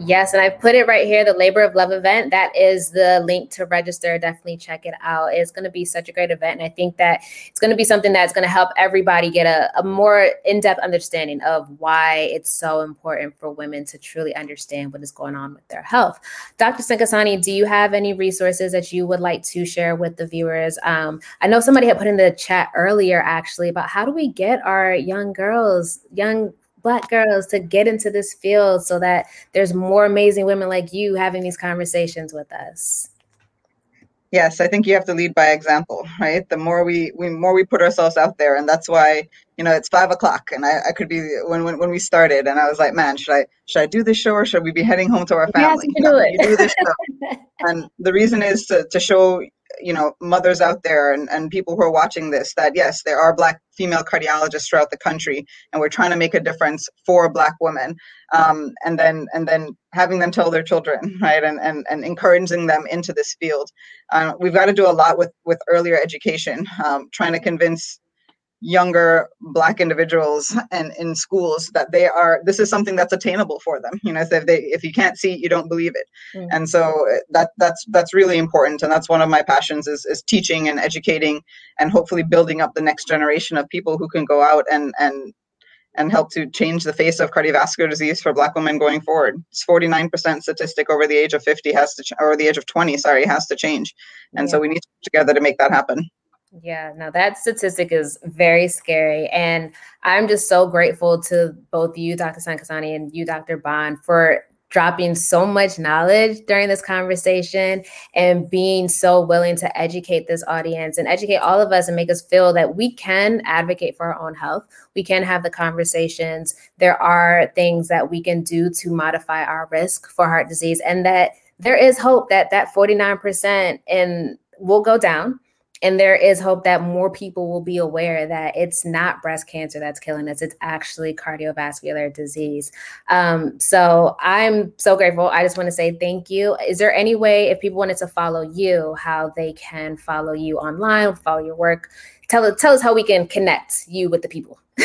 Yes, and I put it right here the Labor of Love event. That is the link to register. Definitely check it out. It's going to be such a great event. And I think that it's going to be something that's going to help everybody get a, a more in depth understanding of why it's so important for women to truly understand what is going on with their health. Dr. Singh Khansani, do you have any resources that you would like to share with the viewers? Um, I know somebody had put in the chat earlier actually about how do we get our young girls, young black girls to get into this field so that there's more amazing women like you having these conversations with us. Yes i think you have to lead by example right? The more we we more we put ourselves out there and that's why you know it's five o'clock and i, I could be when, when when we started and i was like man should i should i do this show or should we be heading home to our family? you, know, do it. do and the reason is to, to show you know mothers out there and, and people who are watching this that yes there are black female cardiologists throughout the country and we're trying to make a difference for black women um, and then and then having them tell their children right and and, and encouraging them into this field. Uh, we've got to do a lot with with earlier education um, trying to convince younger black individuals and in schools that they are this is something that's attainable for them you know if they if you can't see it you don't believe it mm-hmm. and so uh, that that's that's really important and that's one of my passions is is teaching and educating and hopefully building up the next generation of people who can go out and and and help to change the face of cardiovascular disease for black women going forward it's 49% statistic over the age of 50 has to ch- or the age of 20 sorry has to change and yeah. so we need to together to make that happen yeah, no, that statistic is very scary. And I'm just so grateful to both you, Dr. Singh Khansani, and you, Dr. Bond, for dropping so much knowledge during this conversation and being so willing to educate this audience and educate all of us and make us feel that we can advocate for our own health. We can have the conversations. There are things that we can do to modify our risk for heart disease and that there is hope that that 49% in will go down and there is hope that more people will be aware that it's not breast cancer that's killing us. It's actually cardiovascular disease. Um, so i'm so grateful. I just want to say thank you. Is there any way if people wanted to follow you how they can follow you online follow your work? Tell, tell us how we can connect you with the people.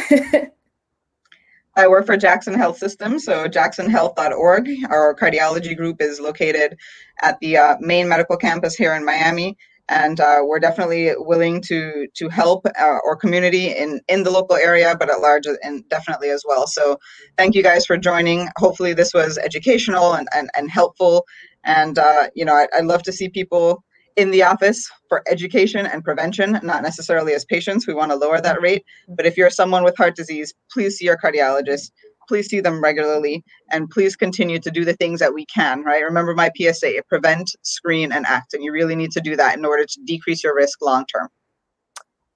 I work for Jackson Health System, so jacksonhealth.org. Our cardiology group is located at the uh, main medical campus here in Miami and uh, we're definitely willing to to help uh, our community in in the local area but at large and definitely as well. So thank you guys for joining. Hopefully this was educational and and, and helpful. And uh, you know I, i'd love to see people in the office for education and prevention not necessarily as patients. We want to lower that rate. But if you're someone with heart disease please see your cardiologist please see them regularly and please continue to do the things that we can right remember my psa prevent screen and act and you really need to do that in order to decrease your risk long term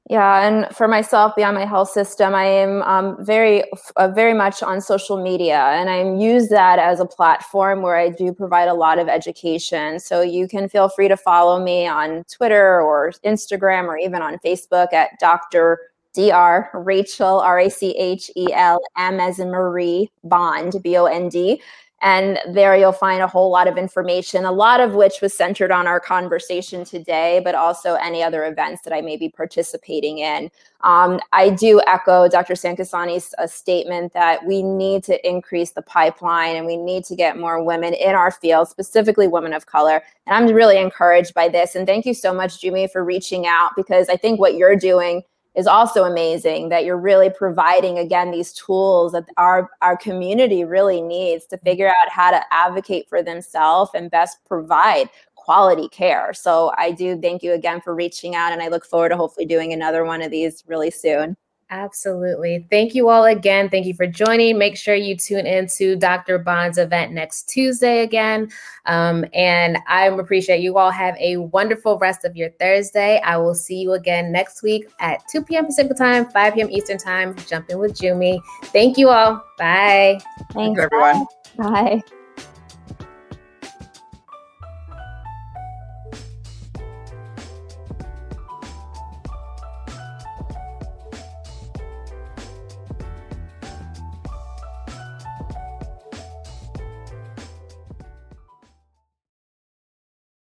yeah, and for myself, beyond my health system, I am um, very, uh, very much on social media, and I use that as a platform where I do provide a lot of education. So you can feel free to follow me on Twitter or Instagram or even on Facebook at Dr. Dr. Rachel, R A C H E L M as in Marie Bond, B O N D. And there you'll find a whole lot of information, a lot of which was centered on our conversation today, but also any other events that I may be participating in. Um, I do echo Dr. Sankasani's uh, statement that we need to increase the pipeline and we need to get more women in our field, specifically women of color. And I'm really encouraged by this. And thank you so much, Jumi, for reaching out because I think what you're doing is also amazing that you're really providing again these tools that our our community really needs to mm-hmm. figure out how to advocate for themselves and best provide quality care. So I do thank you again for reaching out and I look forward to hopefully doing another one of these really soon. Absolutely. Thank you all again. Thank you for joining. Make sure you tune in to Dr. Bond's event next Tuesday again. Um, and I appreciate you all. Have a wonderful rest of your Thursday. I will see you again next week at 2 p.m. Pacific time, 5 p.m. Eastern time. Jumping with Jumi. Thank you all. Bye. Thanks, Thanks everyone. Bye.